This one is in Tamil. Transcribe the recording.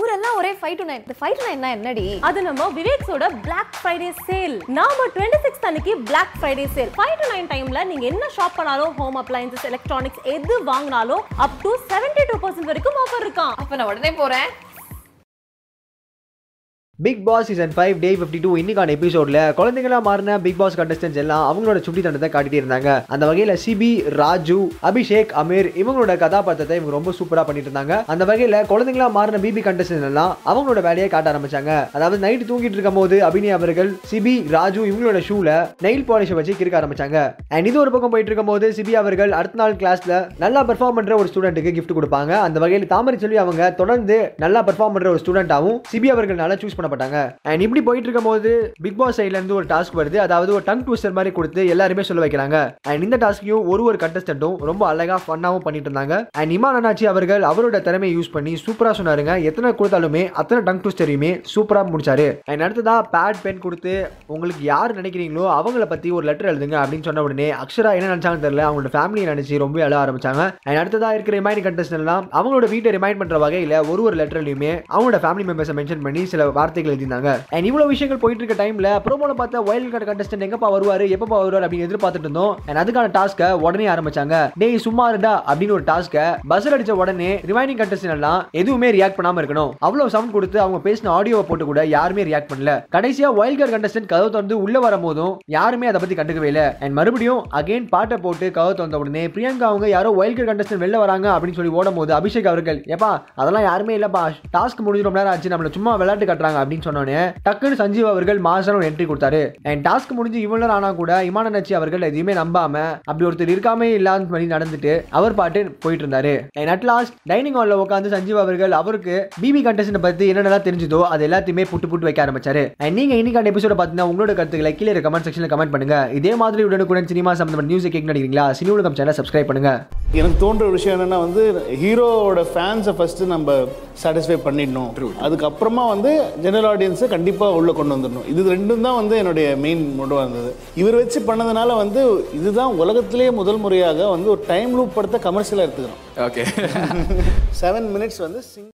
ஊரெல்லாம் ஒரே five to nine five to nine என்னடி? அது நம்ம விவேக்ஸோட Black ஃப்ரைடே சேல் நாம டுவெண்ட்டி சிக்ஸ் அன்னைக்கு Black Friday sale five to nine டைம்ல நீங்க என்ன ஷாப் பண்ணாலும் ஹோம் அப்ளையன்சஸ் எலக்ட்ரானிக்ஸ் எது வாங்கினாலும் up to seventy two percent வரைக்கும் ஆஃபர் இருக்கான் அப்ப நான் உடனே போறேன். Big boss season five day fifty two இன்னைக்கான எபிசோட்ல குழந்தைங்களா மாறின பிக் பாஸ் கண்டஸ்டன்ஸ் எல்லாம் அவங்களோட சுட்டி தண்டத்தை காட்டிட்டு இருந்தாங்க. அந்த வகையில சிபி ராஜு அபிஷேக் அமீர் இவங்களோட கதாபாத்திரத்தை இவங்க ரொம்ப சூப்பரா பண்ணிட்டு இருந்தாங்க. அந்த வகையில குழந்தைங்களா மாறின பிபி கண்டஸ்டன்ஸ் எல்லாம் அவங்களோட வேலையை காட்ட ஆரம்பிச்சாங்க. அதாவது நைட் தூங்கிட்டு இருக்கும் போது அபினி அவர்கள் சிபி ராஜு இவங்களோட ஷூல நெயில் பாலிஷை வச்சு கிறுக்க ஆரம்பிச்சாங்க. அண்ட் இது ஒரு பக்கம் போயிட்டு இருக்கும் போது சிபி அவர்கள் அடுத்த நாள் கிளாஸ்ல நல்லா பெர்ஃபார்ம் பண்ற ஒரு ஸ்டூடெண்ட்டுக்கு கிஃப்ட் கொடுப்பாங்க. அந்த வகையில் தாமரை சொல்லி அவங்க தொடர்ந்து நல்லா பெர்ஃபார்ம் பண்ற ஒரு ஸ்டூடெண்டாவும் சிபி அவர்கள் நல்லா சூஸ் பண்ணப்பட்டாங்க அண்ட் இப்படி போயிட்டு இருக்கும் போது பிக் பாஸ் சைட்ல இருந்து ஒரு டாஸ்க் வருது. அதாவது ஒரு டங் ட்விஸ்டர் மாதிரி கொடுத்து எல்லாருமே சொல்ல வைக்கிறாங்க. அண்ட் இந்த டாஸ்கையும் ஒரு ஒரு கண்டஸ்டன்ட்டும் ரொம்ப அழகா ஃபன்னாவும் பண்ணிட்டு இருந்தாங்க. அண்ட் இமான் அண்ணாச்சி அவர்கள் அவரோட திறமையை யூஸ் பண்ணி சூப்பரா சொன்னாருங்க. எத்தனை கொடுத்தாலுமே அத்தனை டங் ட்விஸ்டரையுமே சூப்பரா முடிச்சாரு. அண்ட் அடுத்ததா பேட் பென் கொடுத்து உங்களுக்கு யார் நினைக்கிறீங்களோ அவங்கள பத்தி ஒரு லெட்டர் எழுதுங்க அப்படின்னு சொன்ன உடனே அக்ஷரா என்ன நினச்சாங்கன்னு தெரியல. அவங்களோட ஃபேமிலியை நினைச்சு ரொம்ப அழ ஆரம்பிச்சாங்க. அண்ட் அடுத்ததா இருக்கிற ரிமைண்ட் கண்டஸ்ட் எல்லாம் அவங்களோட வீட்டை ரிமைண்ட் பண்ற வகையில ஒரு ஒரு லெட்டர்லயுமே அவங்களோட ஃபேமிலி மெம்பர்ஸை மென்ஷன் பண்ணி சில வார்த்தைகள் எழுதினாங்க அண்ட் இவ்வளவு விஷயங்கள் போயிட்டு இருக்க டைம்ல ப்ரோமோல பார்த்த வைல்ட் கார்டு கண்டஸ்டன்ட் எங்கப்பா வருவாரு எப்பப்பா வருவார் அப்படின்னு எதிர்பார்த்துட்டு இருந்தோம். அண்ட் அதுக்கான டாஸ்க்கை உடனே ஆரம்பிச்சாங்க. டேய் சும்மா இருடா அப்படின்னு ஒரு டாஸ்க்கை பஸ்ஸில் அடிச்ச உடனே ரிமைனிங் கண்டஸ்டன்ட் எல்லாம் எதுவுமே ரியாக்ட் பண்ணாம இருக்கணும். அவ்வளவு சவுண்ட் கொடுத்து அவங்க பேசின ஆடியோவை போட்டு கூட யாருமே ரியாக்ட் பண்ணல. கடைசியா வைல்ட் கார்டு கண்டஸ்டன்ட் கதவு திறந்து உள்ள வரும்போதும் யாருமே அதை பத்தி கண்டுக்கவே இல்லை. அண்ட் மறுபடியும் அகைன் பாட்டை போட்டு கதவு திறந்த உடனே பிரியங்கா அவங்க யாரோ வைல்ட் கார்டு கண்டஸ்டன்ட் வெளில வராங்க அப்படின்னு சொல்லி ஓடும் போது அபிஷேக் அவர்கள் ஏப்பா அதெல்லாம் யாருமே இல்லப்பா. டாஸ்க் முடிஞ்சு ரொம்ப நேரம் ஆச்சு. நம்மள சும்மா விளையாட்டு கட்டுறாங்க. அப்படின்னு சொன்னோன்னே டக்குன்னு சஞ்சீவ் அவர்கள் மாசம் ஒரு என்ட்ரி கொடுத்தாரு. அண்ட் டாஸ்க் முடிஞ்சு இவ்வளவு நேரம் ஆனா கூட இமான நச்சி அவர்கள் எதையுமே நம்பாம அப்படி ஒருத்தர் இருக்காமே இல்லாத மாதிரி நடந்துட்டு அவர் பாட்டு போயிட்டு இருந்தாரு. அண்ட் அட் லாஸ்ட் டைனிங் ஹால்ல உட்காந்து சஞ்சீவ் அவர்கள் அவருக்கு பிபி கண்டஸ்ட் பத்தி என்னென்னலாம் தெரிஞ்சதோ அது எல்லாத்தையுமே புட்டு புட்டு வைக்க ஆரம்பிச்சாரு. அண்ட் நீங்க இன்னைக்கான எபிசோட பார்த்தீங்கன்னா உங்களோட கருத்துக்களை கீழே கமெண்ட் செக்ஷன்ல கமெண்ட் பண்ணுங்க. இதே மாதிரி உடனுக்குடன் சினிமா சம்பந்தமான நியூஸ் கேட்க நினைக்கிறீங்களா? சினி உலகம் சேனல் சப்ஸ்கிரைப் பண்ணுங்க. எனக்கு தோன்ற விஷயம் என்னன்னா வந்து ஹீரோவோட ஃபேன்ஸை ஃபர்ஸ்ட் நம்ம சாட்டிஸ்ஃபை பண்ணிடணும். அதுக்கப்புறமா வந்து ஜெனரல் ஆடியன்ஸை கண்டிப்பாக உள்ளே கொண்டு வந்துடணும். இது ரெண்டும் தான் வந்து என்னுடைய மெயின் மோட்டவாக இருந்தது. இவர் வச்சு பண்ணதுனால வந்து இதுதான் உலகத்திலேயே முதல் முறையாக வந்து ஒரு டைம் லூப் படத்தை கமர்ஷியலாக எடுத்துக்கிறோம். ஓகே செவன் மினிட்ஸ் வந்து